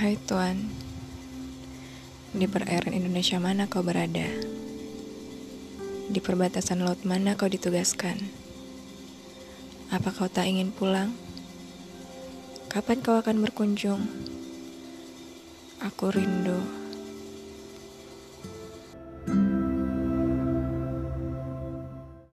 Hai Tuan, di perairan Indonesia mana kau berada? Di perbatasan laut mana kau ditugaskan? Apa kau tak ingin pulang? Kapan kau akan berkunjung? Aku rindu.